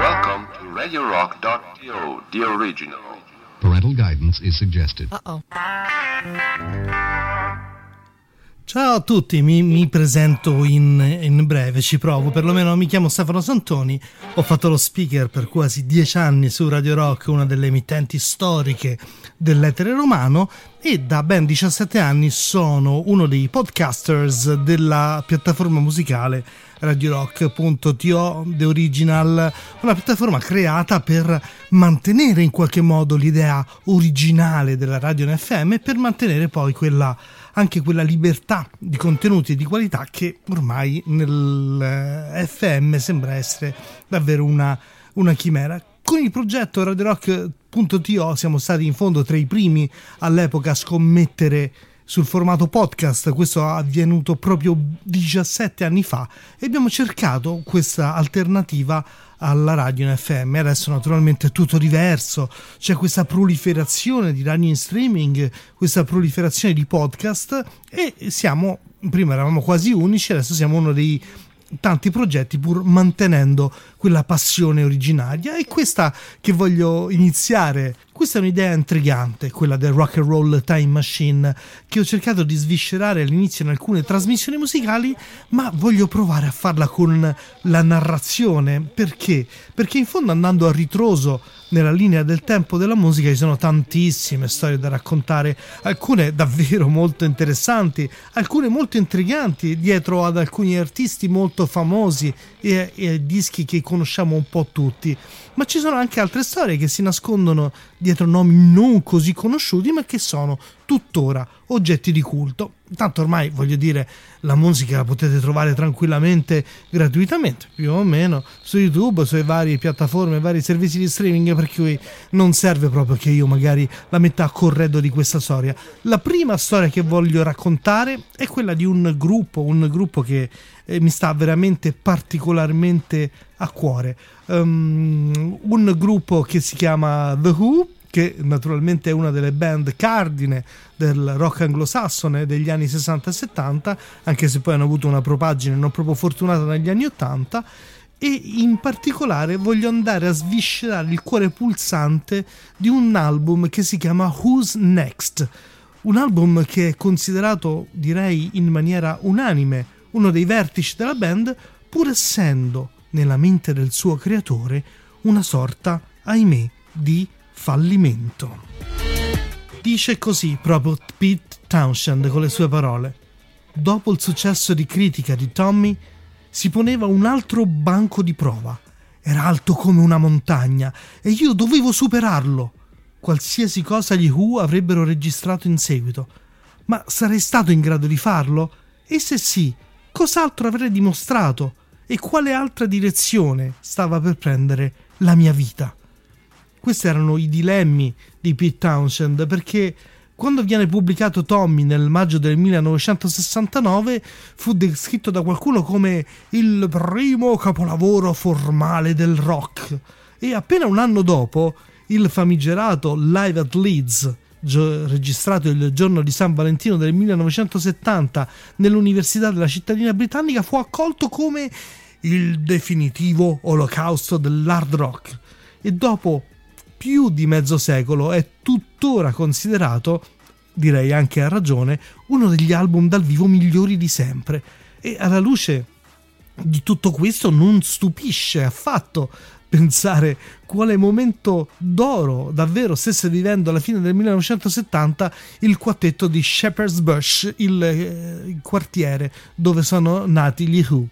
Welcome to RadioRock.to, the original. Parental guidance is suggested. Uh-oh. Ciao a tutti, mi, mi presento in, in, breve, ci provo, perlomeno mi chiamo Stefano Santoni, ho fatto lo speaker per quasi dieci anni su Radio Rock, una delle emittenti storiche dell'etere romano e da ben 17 anni sono uno dei podcasters della piattaforma musicale radiorock.to The Original, una piattaforma creata per mantenere in qualche modo l'idea originale della radio in FM e per mantenere poi quella anche quella libertà di contenuti e di qualità che ormai nel eh, FM sembra essere davvero una, una chimera. Con il progetto Radio Rock.to siamo stati in fondo tra i primi all'epoca a scommettere sul formato podcast, questo è avvenuto proprio 17 anni fa e abbiamo cercato questa alternativa alla radio in FM. Adesso naturalmente è tutto diverso, c'è questa proliferazione di radio in streaming, questa proliferazione di podcast e siamo, prima eravamo quasi unici, adesso siamo uno dei tanti progetti pur mantenendo quella passione originaria e questa che voglio iniziare questa è un'idea intrigante, quella del rock and roll time machine, che ho cercato di sviscerare all'inizio in alcune trasmissioni musicali, ma voglio provare a farla con la narrazione. Perché? Perché in fondo andando a ritroso nella linea del tempo della musica ci sono tantissime storie da raccontare, alcune davvero molto interessanti, alcune molto intriganti, dietro ad alcuni artisti molto famosi e, e dischi che conosciamo un po' tutti. Ma ci sono anche altre storie che si nascondono dietro nomi non così conosciuti, ma che sono tuttora oggetti di culto. Tanto ormai voglio dire, la musica la potete trovare tranquillamente gratuitamente, più o meno, su YouTube, sulle varie piattaforme, vari servizi di streaming, per cui non serve proprio che io magari la metta a corredo di questa storia. La prima storia che voglio raccontare è quella di un gruppo, un gruppo che eh, mi sta veramente particolarmente a cuore. Um, un gruppo che si chiama The Who, che naturalmente è una delle band cardine del rock anglosassone degli anni 60 e 70, anche se poi hanno avuto una propagine non proprio fortunata negli anni 80 e in particolare voglio andare a sviscerare il cuore pulsante di un album che si chiama Who's Next, un album che è considerato direi in maniera unanime uno dei vertici della band pur essendo nella mente del suo creatore una sorta, ahimè, di fallimento. Dice così proprio Pete Townshend con le sue parole. Dopo il successo di critica di Tommy, si poneva un altro banco di prova. Era alto come una montagna e io dovevo superarlo. Qualsiasi cosa gli Who avrebbero registrato in seguito. Ma sarei stato in grado di farlo? E se sì, cos'altro avrei dimostrato? e quale altra direzione stava per prendere la mia vita. Questi erano i dilemmi di Pete Townshend perché quando viene pubblicato Tommy nel maggio del 1969 fu descritto da qualcuno come il primo capolavoro formale del rock. E appena un anno dopo il famigerato Live at Leeds registrato il giorno di San Valentino del 1970 nell'Università della cittadina britannica, fu accolto come il definitivo olocausto dell'hard rock. E dopo più di mezzo secolo è tuttora considerato, direi anche a ragione, uno degli album dal vivo migliori di sempre. E alla luce di tutto questo non stupisce affatto pensare quale momento d'oro davvero stesse vivendo alla fine del 1970 il quartetto di Shepherd's Bush, il, eh, il quartiere dove sono nati gli Who.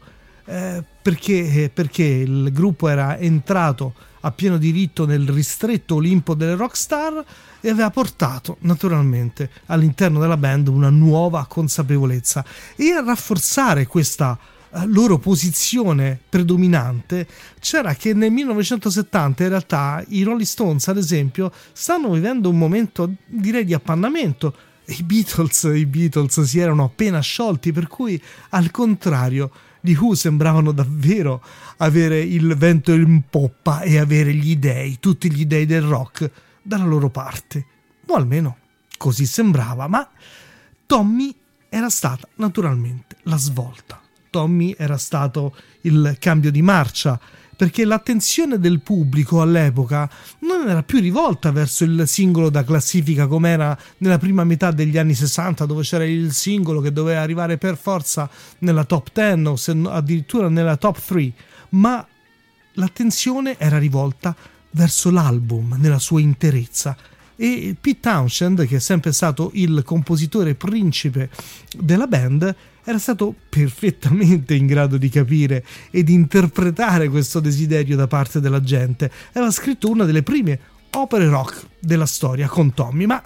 Eh, perché, eh, perché il gruppo era entrato a pieno diritto nel ristretto Olimpo delle rockstar e aveva portato naturalmente all'interno della band una nuova consapevolezza e a rafforzare questa eh, loro posizione predominante c'era che nel 1970 in realtà i Rolling Stones ad esempio stanno vivendo un momento direi di appannamento. I Beatles, i Beatles si erano appena sciolti per cui al contrario gli Who sembravano davvero avere il vento in poppa e avere gli dei, tutti gli dei del rock dalla loro parte. O almeno così sembrava ma Tommy era stata naturalmente la svolta. Tommy era stato il cambio di marcia perché l'attenzione del pubblico all'epoca non era più rivolta verso il singolo da classifica come era nella prima metà degli anni 60 dove c'era il singolo che doveva arrivare per forza nella top 10 o se addirittura nella top 3 ma l'attenzione era rivolta verso l'album nella sua interezza. E Pete Townshend, che è sempre stato il compositore principe della band, era stato perfettamente in grado di capire ed interpretare questo desiderio da parte della gente. Aveva scritto una delle prime opere rock della storia con Tommy, ma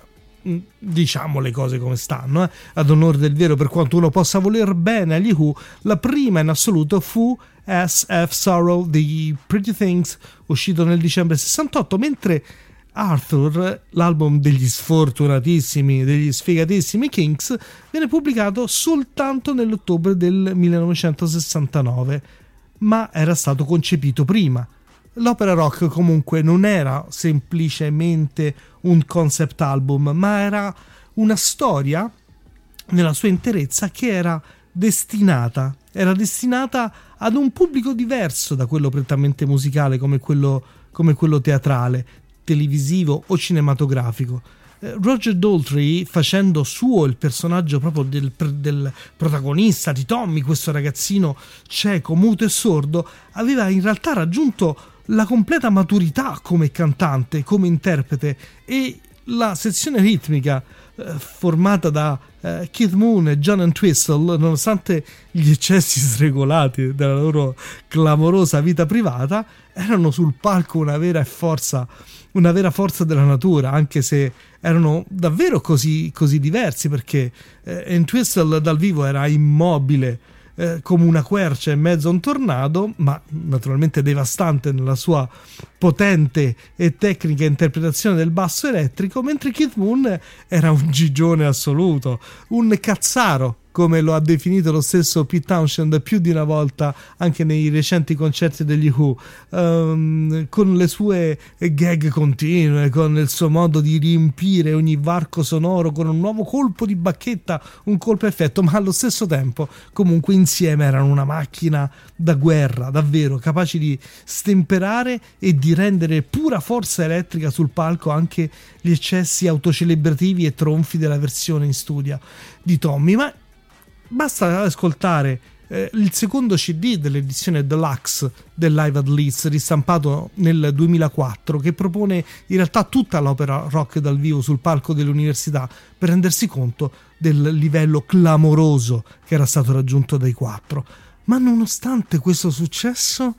mm, diciamo le cose come stanno, eh? ad onore del vero, per quanto uno possa voler bene agli Who, la prima in assoluto fu SF Sorrow The Pretty Things, uscito nel dicembre 68, mentre Arthur, l'album degli sfortunatissimi, degli sfigatissimi Kings, viene pubblicato soltanto nell'ottobre del 1969, ma era stato concepito prima. L'opera rock comunque non era semplicemente un concept album, ma era una storia nella sua interezza che era destinata, era destinata ad un pubblico diverso da quello prettamente musicale come quello, come quello teatrale, televisivo o cinematografico. Eh, Roger Daltrey, facendo suo il personaggio proprio del, del, protagonista di Tommy, questo ragazzino cieco, muto e sordo, aveva in realtà raggiunto la completa maturità come cantante, come interprete e la sezione ritmica eh, formata da eh, Keith Moon e John Entwistle, nonostante gli eccessi sregolati della loro clamorosa vita privata, erano sul palco una vera forza una vera forza della natura, anche se erano davvero così, così diversi, perché eh, Entwistle dal vivo era immobile eh, come una quercia in mezzo a un tornado, ma naturalmente devastante nella sua potente e tecnica interpretazione del basso elettrico, mentre Keith Moon era un gigione assoluto, un cazzaro come lo ha definito lo stesso Pete Townshend più di una volta anche nei recenti concerti degli Who, um, con le sue gag continue, con il suo modo di riempire ogni varco sonoro con un nuovo colpo di bacchetta, un colpo effetto, ma allo stesso tempo comunque insieme erano una macchina da guerra, davvero capaci di stemperare e di rendere pura forza elettrica sul palco anche gli eccessi autocelebrativi e tronfi della versione in studio di Tommy, ma Basta ascoltare eh, il secondo CD dell'edizione deluxe del Live at Leeds, ristampato nel 2004, che propone in realtà tutta l'opera rock dal vivo sul palco dell'università per rendersi conto del livello clamoroso che era stato raggiunto dai quattro. Ma nonostante questo successo,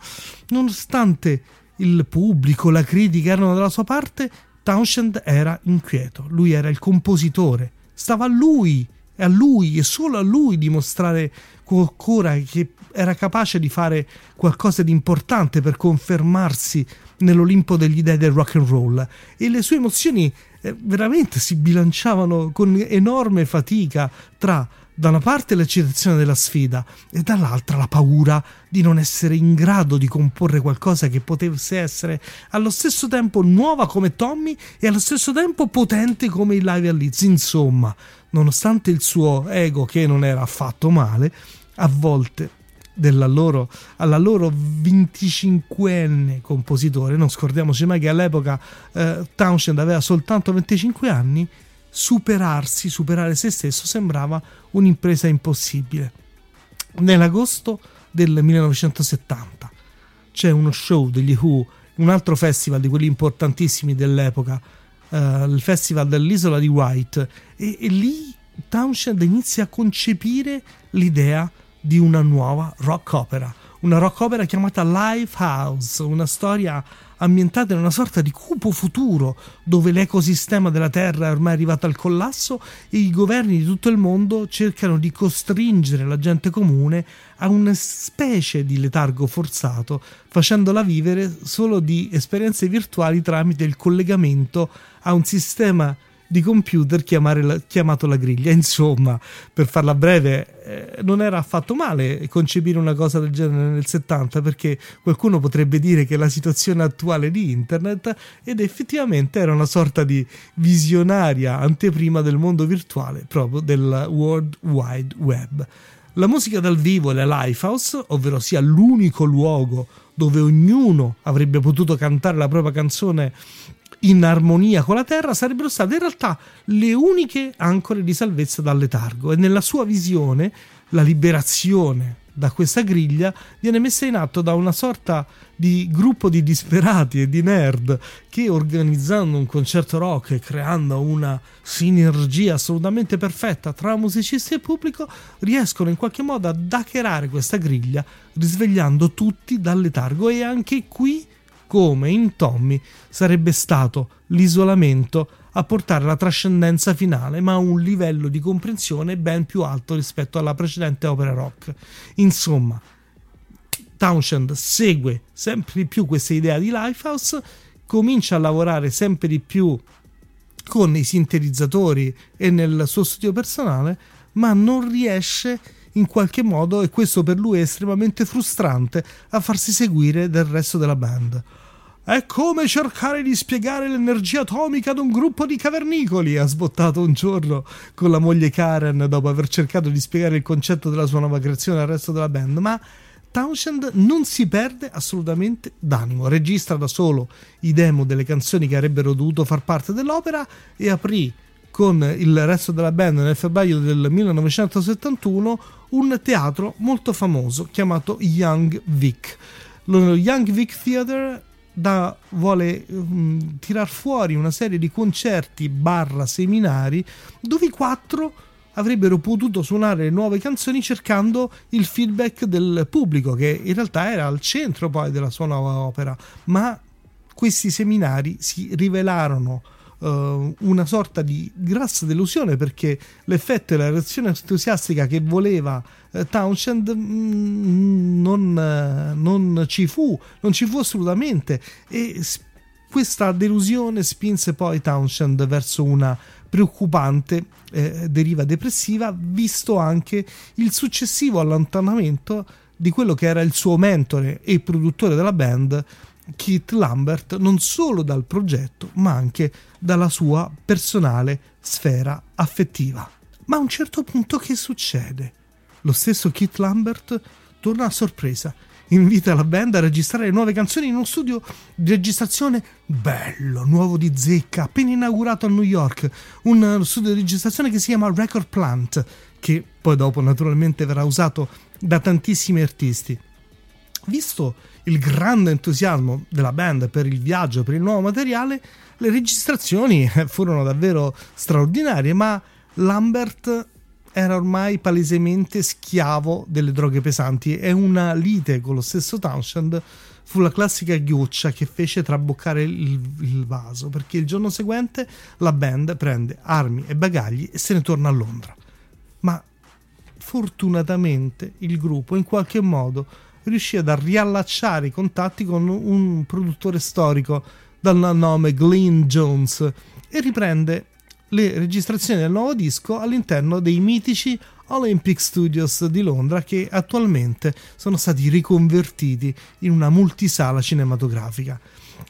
nonostante il pubblico, la critica erano dalla sua parte, Townshend era inquieto, lui era il compositore, stava lui è a lui e solo a lui dimostrare ancora che era capace di fare qualcosa di importante per confermarsi nell'Olimpo degli dei del rock and roll e le sue emozioni eh, veramente si bilanciavano con enorme fatica tra da una parte l'eccitazione della sfida e dall'altra la paura di non essere in grado di comporre qualcosa che potesse essere allo stesso tempo nuova come Tommy e allo stesso tempo potente come il Live a. Insomma, nonostante il suo ego che non era affatto male, a volte loro, alla loro 25enne compositore, non scordiamoci mai che all'epoca eh, Townshend aveva soltanto 25 anni, superarsi, superare se stesso sembrava un'impresa impossibile. Nell'agosto del 1970 c'è uno show degli Who, un altro festival di quelli importantissimi dell'epoca, uh, il festival dell'isola di White, e, e lì Townshend inizia a concepire l'idea di una nuova rock opera, una rock opera chiamata Lifehouse, una storia ambientate in una sorta di cupo futuro dove l'ecosistema della Terra è ormai arrivato al collasso e i governi di tutto il mondo cercano di costringere la gente comune a una specie di letargo forzato, facendola vivere solo di esperienze virtuali tramite il collegamento a un sistema di computer la, chiamato la griglia. Insomma, per farla breve, eh, non era affatto male concepire una cosa del genere nel 70 perché qualcuno potrebbe dire che la situazione attuale di internet ed effettivamente era una sorta di visionaria anteprima del mondo virtuale proprio del World Wide Web. La musica dal vivo e la Lifehouse, ovvero sia l'unico luogo dove ognuno avrebbe potuto cantare la propria canzone in armonia con la terra sarebbero state in realtà le uniche ancore di salvezza dal letargo. E nella sua visione la liberazione da questa griglia viene messa in atto da una sorta di gruppo di disperati e di nerd che organizzando un concerto rock e creando una sinergia assolutamente perfetta tra musicisti e pubblico riescono in qualche modo ad hackerare questa griglia risvegliando tutti dal letargo. E anche qui come in Tommy sarebbe stato l'isolamento a portare la trascendenza finale, ma a un livello di comprensione ben più alto rispetto alla precedente opera rock. Insomma, Townshend segue sempre di più questa idea di Lifehouse, comincia a lavorare sempre di più con i sintetizzatori e nel suo studio personale, ma non riesce in qualche modo, e questo per lui è estremamente frustrante, a farsi seguire dal resto della band. È come cercare di spiegare l'energia atomica ad un gruppo di cavernicoli, ha sbottato un giorno con la moglie Karen dopo aver cercato di spiegare il concetto della sua nuova creazione al resto della band, ma Townshend non si perde assolutamente d'animo, registra da solo i demo delle canzoni che avrebbero dovuto far parte dell'opera e aprì con il resto della band nel febbraio del 1971 un teatro molto famoso chiamato Young Vic. Lo Young Vic Theatre da, vuole um, tirar fuori una serie di concerti barra seminari dove i quattro avrebbero potuto suonare le nuove canzoni cercando il feedback del pubblico che in realtà era al centro poi della sua nuova opera ma questi seminari si rivelarono uh, una sorta di grassa delusione perché l'effetto e la reazione entusiastica che voleva uh, Townshend mm, non, uh, non, ci fu, non ci fu assolutamente. E questa delusione spinse poi Townshend verso una preoccupante eh, deriva depressiva, visto anche il successivo allontanamento di quello che era il suo mentore e produttore della band, Keith Lambert non solo dal progetto ma anche dalla sua personale sfera affettiva. Ma a un certo punto che succede? Lo stesso Keith Lambert torna a sorpresa, invita la band a registrare nuove canzoni in uno studio di registrazione bello, nuovo di zecca, appena inaugurato a New York, un studio di registrazione che si chiama Record Plant, che poi dopo naturalmente verrà usato da tantissimi artisti. Visto il grande entusiasmo della band per il viaggio, per il nuovo materiale, le registrazioni furono davvero straordinarie, ma Lambert era ormai palesemente schiavo delle droghe pesanti e una lite con lo stesso Townshend fu la classica ghioccia che fece traboccare il, il, vaso, perché il giorno seguente la band prende armi e bagagli e se ne torna a Londra. Ma fortunatamente il gruppo in qualche modo riuscì ad riallacciare i contatti con un produttore storico dal nome Glyn Jones e riprende le registrazioni del nuovo disco all'interno dei mitici Olympic Studios di Londra che attualmente sono stati riconvertiti in una multisala cinematografica.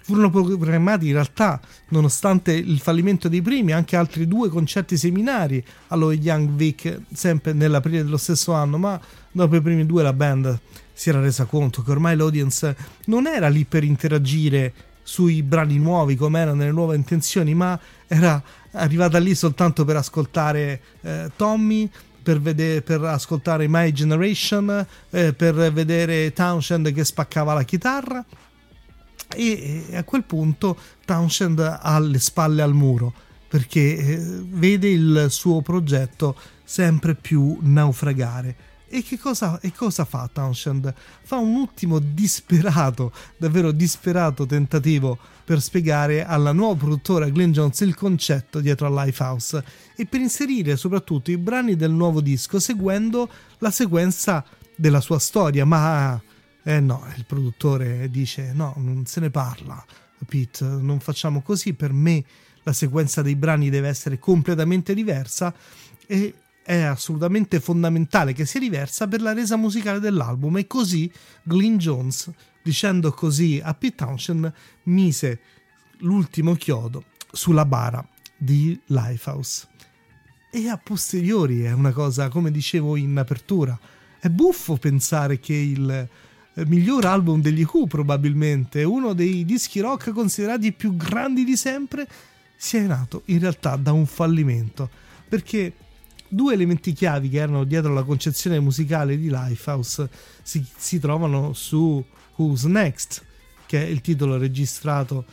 Furono programmati in realtà, nonostante il fallimento dei primi, anche altri due concerti seminari allo Young Vic, sempre nell'aprile dello stesso anno, ma dopo i primi due la band si era resa conto che ormai l'audience non era lì per interagire sui brani nuovi come erano nelle nuove intenzioni, ma era arrivata lì soltanto per ascoltare eh, Tommy, per, vedere, per, ascoltare My Generation, eh, per vedere Townshend che spaccava la chitarra. E, e a quel punto Townshend ha le spalle al muro perché eh, vede il suo progetto sempre più naufragare e che cosa, e cosa fa Townshend? Fa un ultimo disperato, davvero disperato tentativo per spiegare alla nuova produttora Glenn Jones il concetto dietro a Lifehouse e per inserire soprattutto i brani del nuovo disco seguendo la sequenza della sua storia, ma eh no, il produttore dice no, non se ne parla, Pete, non facciamo così, per me la sequenza dei brani deve essere completamente diversa e è assolutamente fondamentale che sia diversa per la resa musicale dell'album e così Glyn Jones, dicendo così a Pete Townshend, mise l'ultimo chiodo sulla bara di Lifehouse. E a posteriori è una cosa, come dicevo in apertura, è buffo pensare che il eh, miglior album degli Who, probabilmente, uno dei dischi rock considerati più grandi di sempre, sia nato in realtà da un fallimento. Perché due elementi chiavi che erano dietro la concezione musicale di Lifehouse si, si trovano su Who's Next, che è il titolo registrato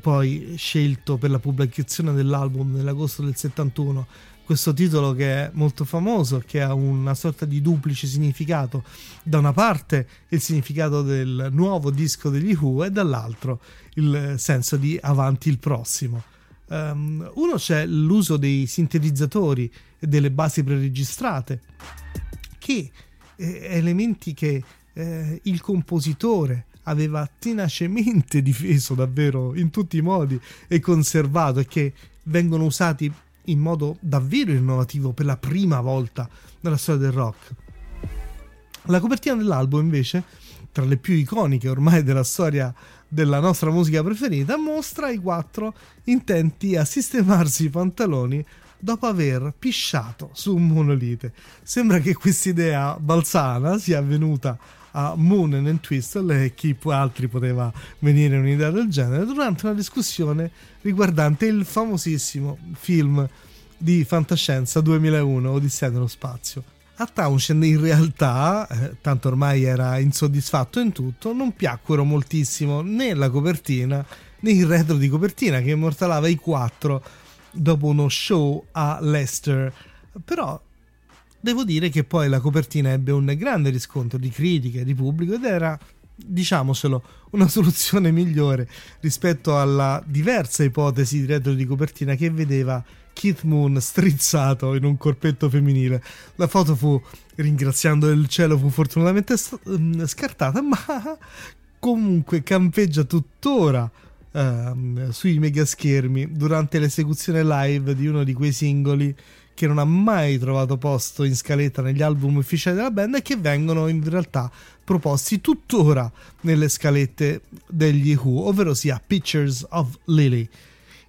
poi scelto per la pubblicazione dell'album nell'agosto del 71 questo titolo che è molto famoso, che ha una sorta di duplice significato. Da una parte il significato del nuovo disco degli Who e dall'altro il senso di avanti il prossimo. Um, uno c'è l'uso dei sintetizzatori delle basi preregistrate, che eh, elementi che eh, il compositore aveva tenacemente difeso davvero in tutti i modi e conservato e che vengono usati in modo davvero innovativo per la prima volta nella storia del rock. La copertina dell'album invece, tra le più iconiche ormai della storia della nostra musica preferita, mostra i quattro intenti a sistemarsi i pantaloni dopo aver pisciato su un monolite. Sembra che quest'idea balzana sia avvenuta a Moon and Twistle e chi altri poteva venire un'idea del genere durante una discussione riguardante il famosissimo film di fantascienza 2001 Odissea nello spazio. A Townshend in realtà, eh, tanto ormai era insoddisfatto in tutto, non piacquero moltissimo né la copertina né il retro di copertina che immortalava i quattro dopo uno show a Leicester. Però Devo dire che poi la copertina ebbe un grande riscontro di critiche, di pubblico ed era, diciamocelo, una soluzione migliore rispetto alla diversa ipotesi di retro di copertina che vedeva Keith Moon strizzato in un corpetto femminile. La foto fu, ringraziando il cielo, fu fortunatamente mm, scartata, ma comunque campeggia tuttora uh, sui megaschermi durante l'esecuzione live di uno di quei singoli che non ha mai trovato posto in scaletta negli album ufficiali della band e che vengono in realtà proposti tuttora nelle scalette degli Who, ovvero sia Pictures of Lily.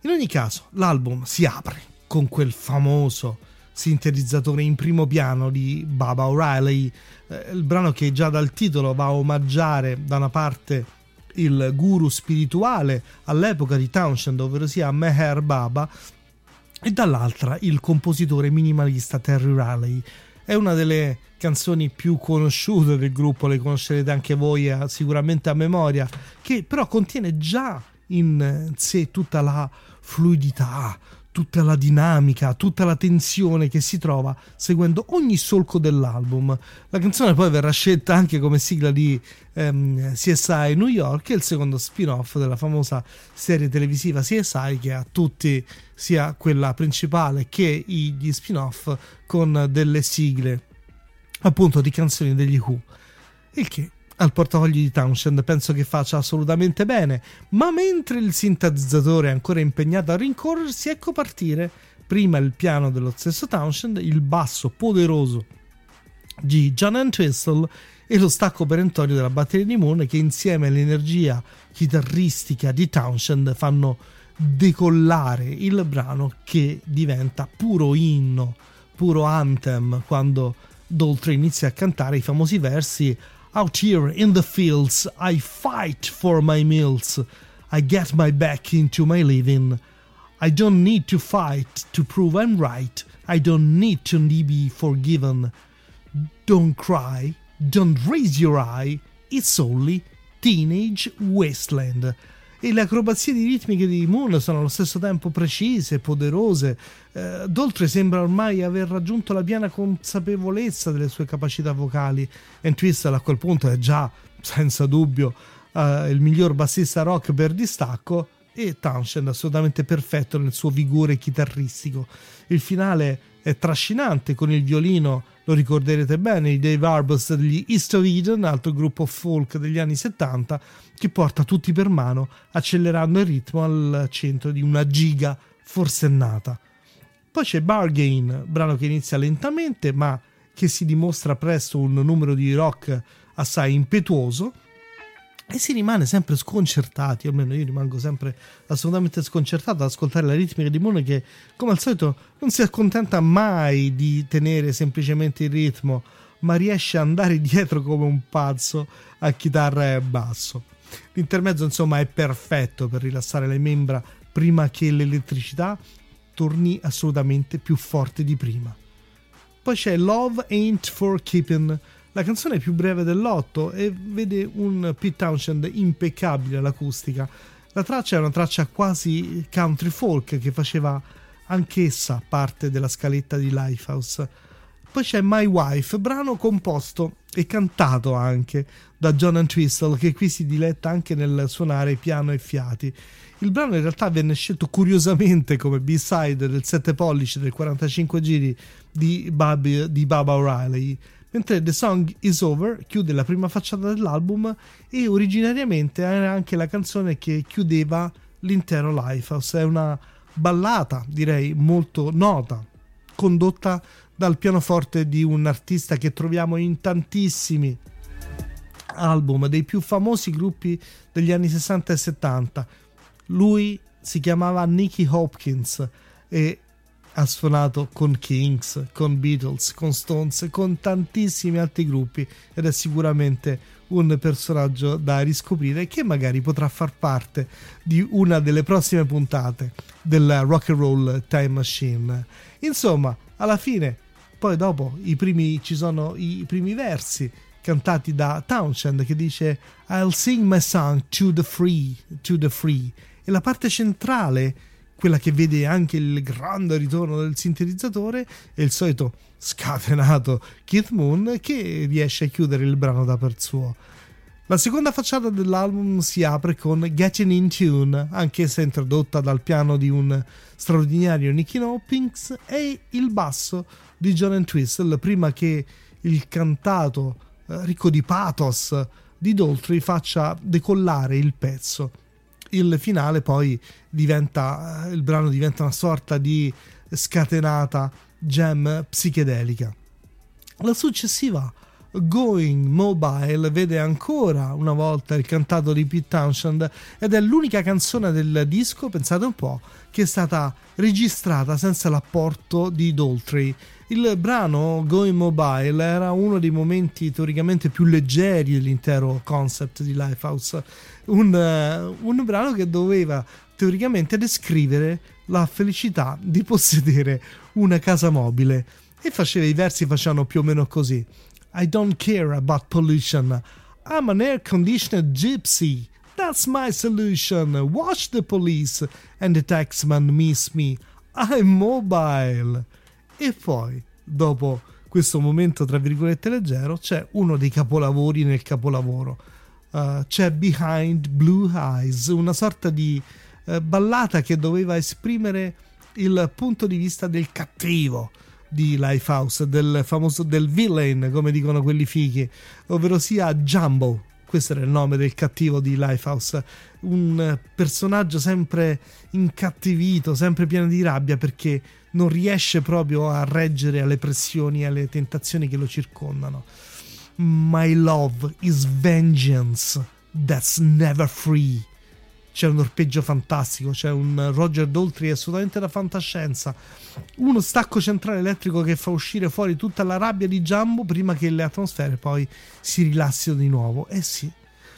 In ogni caso, l'album si apre con quel famoso sintetizzatore in primo piano di Baba O'Reilly, eh, il brano che già dal titolo va a omaggiare da una parte il guru spirituale all'epoca di Townshend, ovvero sia Meher Baba, e dall'altra il compositore minimalista Terry Riley. È una delle canzoni più conosciute del gruppo, le conoscerete anche voi eh, sicuramente a memoria, che però contiene già in sé tutta la fluidità, tutta la dinamica, tutta la tensione che si trova seguendo ogni solco dell'album. La canzone poi verrà scelta anche come sigla di ehm, CSI New York, il secondo spin-off della famosa serie televisiva CSI che ha tutti, sia quella principale che gli spin-off, con delle sigle appunto di canzoni degli Who. Il che al portafoglio di Townshend penso che faccia assolutamente bene, ma mentre il sintetizzatore è ancora impegnato a rincorrersi, ecco partire prima il piano dello stesso Townshend, il basso poderoso di John Entwistle e lo stacco perentorio della batteria di Moon che insieme all'energia chitarristica di Townshend fanno decollare il brano che diventa puro inno, puro anthem quando Doltre inizia a cantare i famosi versi Out here in the fields, I fight for my meals. I get my back into my living. I don't need to fight to prove I'm right. I don't need to be forgiven. Don't cry, don't raise your eye. It's only Teenage Wasteland. E le acrobazie di ritmiche di Moon sono allo stesso tempo precise, poderose. Eh, Doltre sembra ormai aver raggiunto la piena consapevolezza delle sue capacità vocali. e Twistle a quel punto è già, senza dubbio, eh, il miglior bassista rock per distacco e Townshend assolutamente perfetto nel suo vigore chitarristico. Il finale è trascinante con il violino lo ricorderete bene, i Dave Arbus degli East of Eden, altro gruppo folk degli anni 70, che porta tutti per mano, accelerando il ritmo al centro di una giga forsennata. Poi c'è Bargain, brano che inizia lentamente, ma che si dimostra presto un numero di rock assai impetuoso, e si rimane sempre sconcertati, almeno io rimango sempre assolutamente sconcertato ad ascoltare la ritmica di Moon che come al solito non si accontenta mai di tenere semplicemente il ritmo ma riesce ad andare dietro come un pazzo a chitarra e basso. L'intermezzo insomma è perfetto per rilassare le membra prima che l'elettricità torni assolutamente più forte di prima. Poi c'è Love Ain't For Keeping, la canzone più breve dell'otto e vede un Pete Townshend impeccabile all'acustica. La traccia è una traccia quasi country folk che faceva anch'essa parte della scaletta di Lifehouse. Poi c'è My Wife, brano composto e cantato anche da John Entwistle, che qui si diletta anche nel suonare piano e fiati. Il brano in realtà venne scelto curiosamente come B-side del 7 pollici del 45 giri di, Bobby, di Baba O'Reilly, mentre The Song Is Over chiude la prima facciata dell'album e originariamente era anche la canzone che chiudeva l'intero Lifehouse. È una ballata, direi, molto nota, condotta dal pianoforte di un artista che troviamo in tantissimi album dei più famosi gruppi degli anni 60 e 70. Lui si chiamava Nicky Hopkins e ha suonato con Kings, con Beatles, con Stones, con tantissimi altri gruppi ed è sicuramente un personaggio da riscoprire che magari potrà far parte di una delle prossime puntate del Rock and Roll Time Machine. Insomma, alla fine poi dopo primi, ci sono i primi versi cantati da Townshend che dice I'll sing my song to the free, to the free. E la parte centrale, quella che vede anche il grande ritorno del sintetizzatore, è il solito scatenato Keith Moon che riesce a chiudere il brano da per suo. La seconda facciata dell'album si apre con Getting in Tune, anch'essa introdotta dal piano di un straordinario Nicky Hopkins, e il basso di John Entwistle prima che il cantato eh, ricco di pathos di Daltrey faccia decollare il pezzo. Il finale poi diventa, eh, il brano diventa una sorta di scatenata jam psichedelica. La successiva Going Mobile vede ancora una volta il cantato di Pete Townshend ed è l'unica canzone del disco, pensate un po', che è stata registrata senza l'apporto di Daltrey. Il brano Going Mobile era uno dei momenti teoricamente più leggeri dell'intero concept di Lifehouse, un, uh, un brano che doveva teoricamente descrivere la felicità di possedere una casa mobile e faceva i versi facevano più o meno così. I don't care about pollution. I'm an air conditioned gypsy. That's my solution. Watch the police and the taxman miss me. I'm mobile. E poi, dopo questo momento tra virgolette leggero, c'è uno dei capolavori nel capolavoro. Uh, c'è Behind Blue Eyes, una sorta di uh, ballata che doveva esprimere il punto di vista del cattivo di Lifehouse, del famoso del villain, come dicono quelli fighi, ovvero sia Jumbo. Questo era il nome del cattivo di Lifehouse, un personaggio sempre incattivito, sempre pieno di rabbia perché non riesce proprio a reggere alle pressioni e alle tentazioni che lo circondano. My love is vengeance that's never free c'è un orpeggio fantastico, c'è un Roger Daltrey assolutamente da fantascienza, uno stacco centrale elettrico che fa uscire fuori tutta la rabbia di Jumbo prima che le atmosfere poi si rilassino di nuovo. Eh sì,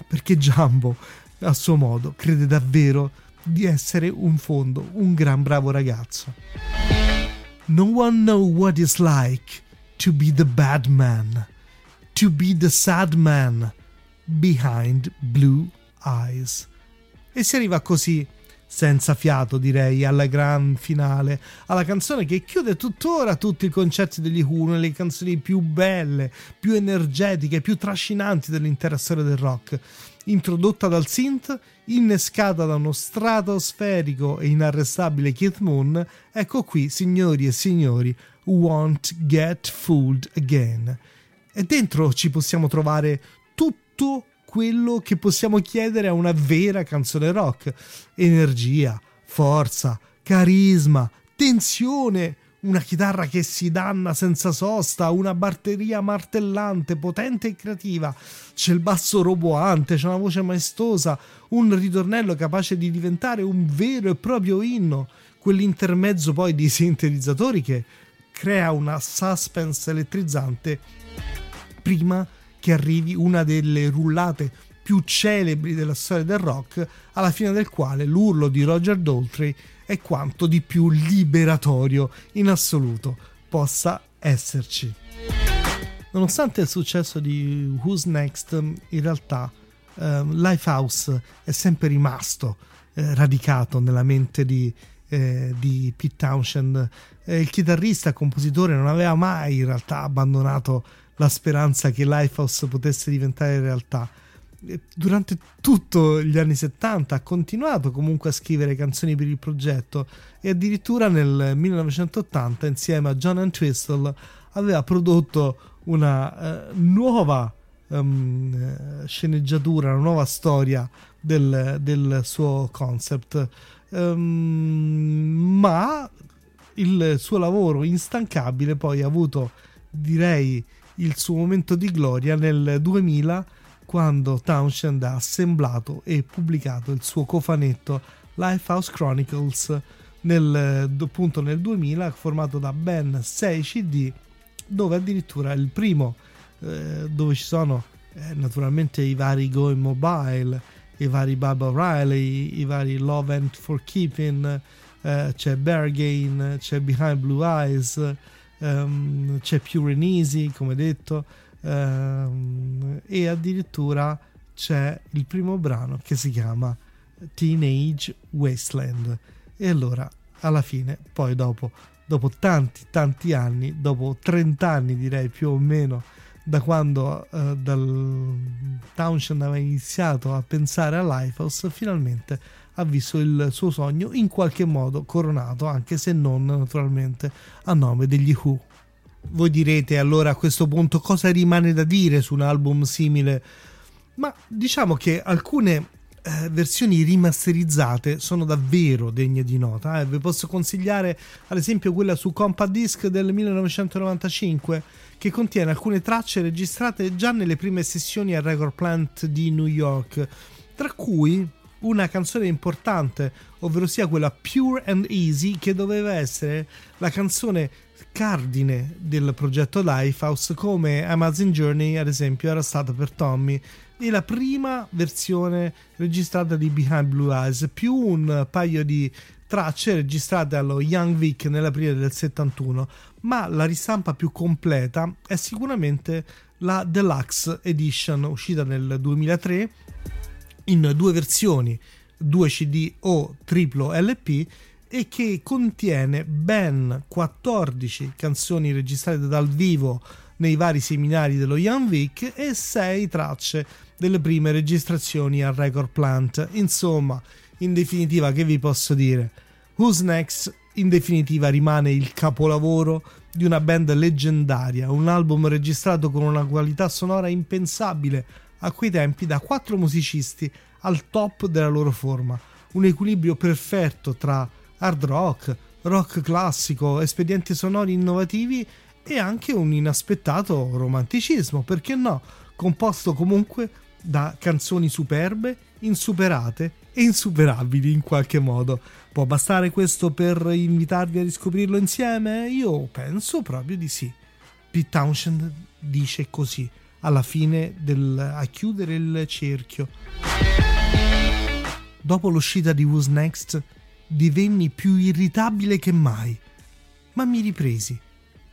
perché Jumbo a suo modo crede davvero di essere un fondo, un gran bravo ragazzo. No one know what it's like to be the bad man, to be the sad man behind blue eyes. E si arriva così, senza fiato direi, alla gran finale, alla canzone che chiude tuttora tutti i concerti degli Who, una delle canzoni più belle, più energetiche, più trascinanti dell'intera storia del rock. Introdotta dal synth, innescata da uno stratosferico e inarrestabile Keith Moon, ecco qui, signori e signori, Won't Get Fooled Again. E dentro ci possiamo trovare tutto quello che possiamo chiedere a una vera canzone rock. Energia, forza, carisma, tensione, una chitarra che si danna senza sosta, una batteria martellante, potente e creativa, c'è il basso roboante, c'è una voce maestosa, un ritornello capace di diventare un vero e proprio inno, quell'intermezzo poi di sintetizzatori che crea una suspense elettrizzante prima che arrivi una delle rullate più celebri della storia del rock, alla fine del quale l'urlo di Roger Daltrey è quanto di più liberatorio in assoluto possa esserci. Nonostante il successo di Who's Next, in realtà eh, Lifehouse è sempre rimasto eh, radicato nella mente di, eh, di Pete Townshend. Eh, il chitarrista compositore non aveva mai in realtà abbandonato la speranza che Lifehouse potesse diventare realtà. Durante tutti gli anni 70 ha continuato comunque a scrivere canzoni per il progetto e addirittura nel 1980 insieme a John Entwistle aveva prodotto una uh, nuova um, sceneggiatura, una nuova storia del, del suo concept. Um, ma il suo lavoro instancabile poi ha avuto, direi, il suo momento di gloria nel 2000 quando Townshend ha assemblato e pubblicato il suo cofanetto Lifehouse Chronicles nel, appunto nel 2000 formato da ben 6 cd dove addirittura il primo eh, dove ci sono eh, naturalmente i vari Going Mobile i vari Baba Riley i vari Love and For Keeping eh, c'è Bargain c'è Behind Blue Eyes um, c'è and Easy come detto um, e addirittura c'è il primo brano che si chiama Teenage Wasteland. E allora alla fine poi dopo dopo tanti tanti anni dopo 30 anni direi più o meno da quando uh, dal Townshend aveva iniziato a pensare a Lifehouse finalmente ha visto il suo sogno in qualche modo coronato, anche se non naturalmente a nome degli Who. Voi direte allora a questo punto cosa rimane da dire su un album simile? Ma diciamo che alcune eh, versioni rimasterizzate sono davvero degne di nota. Eh. Vi posso consigliare ad esempio quella su Compact Disc del 1995 che contiene alcune tracce registrate già nelle prime sessioni al Record Plant di New York, tra cui una canzone importante, ovvero sia quella Pure and Easy, che doveva essere la canzone cardine del progetto Lifehouse, come Amazon Journey, ad esempio, era stata per Tommy. E la prima versione registrata di Behind Blue Eyes, più un paio di tracce registrate allo Young Vic nell'aprile del 71, ma la ristampa più completa è sicuramente la Deluxe Edition uscita nel 2003 in due versioni, 2 CD o triplo LP e che contiene ben 14 canzoni registrate dal vivo nei vari seminari dello Young Vic e 6 tracce delle prime registrazioni al Record Plant. Insomma, in definitiva, che vi posso dire? Who's Next in definitiva rimane il capolavoro di una band leggendaria, un album registrato con una qualità sonora impensabile a quei tempi da quattro musicisti al top della loro forma, un equilibrio perfetto tra hard rock, rock classico, espedienti sonori innovativi e anche un inaspettato romanticismo, perché no, composto comunque da canzoni superbe, insuperate e insuperabili in qualche modo. Può bastare questo per invitarvi a riscoprirlo insieme? Io penso proprio di sì. Pete Townshend dice così alla fine del, a chiudere il cerchio. Dopo l'uscita di Who's Next divenni più irritabile che mai, ma mi ripresi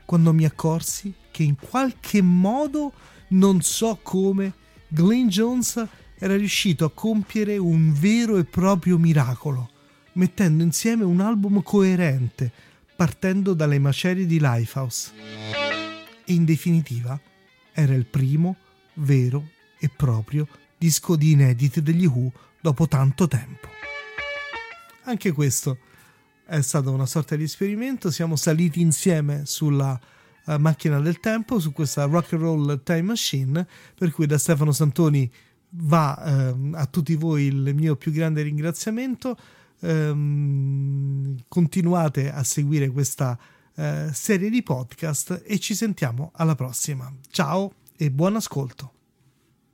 quando mi accorsi che in qualche modo, non so come, Glenn Jones era riuscito a compiere un vero e proprio miracolo, mettendo insieme un album coerente, partendo dalle macerie di Lifehouse. E in definitiva, era il primo vero e proprio disco di inediti degli Who dopo tanto tempo. Anche questo è stato una sorta di esperimento, siamo saliti insieme sulla uh, macchina del tempo, su questa rock and roll time machine, per cui da Stefano Santoni va uh, a tutti voi il mio più grande ringraziamento. Um, continuate a seguire questa eh, serie di podcast e ci sentiamo alla prossima. Ciao e buon ascolto.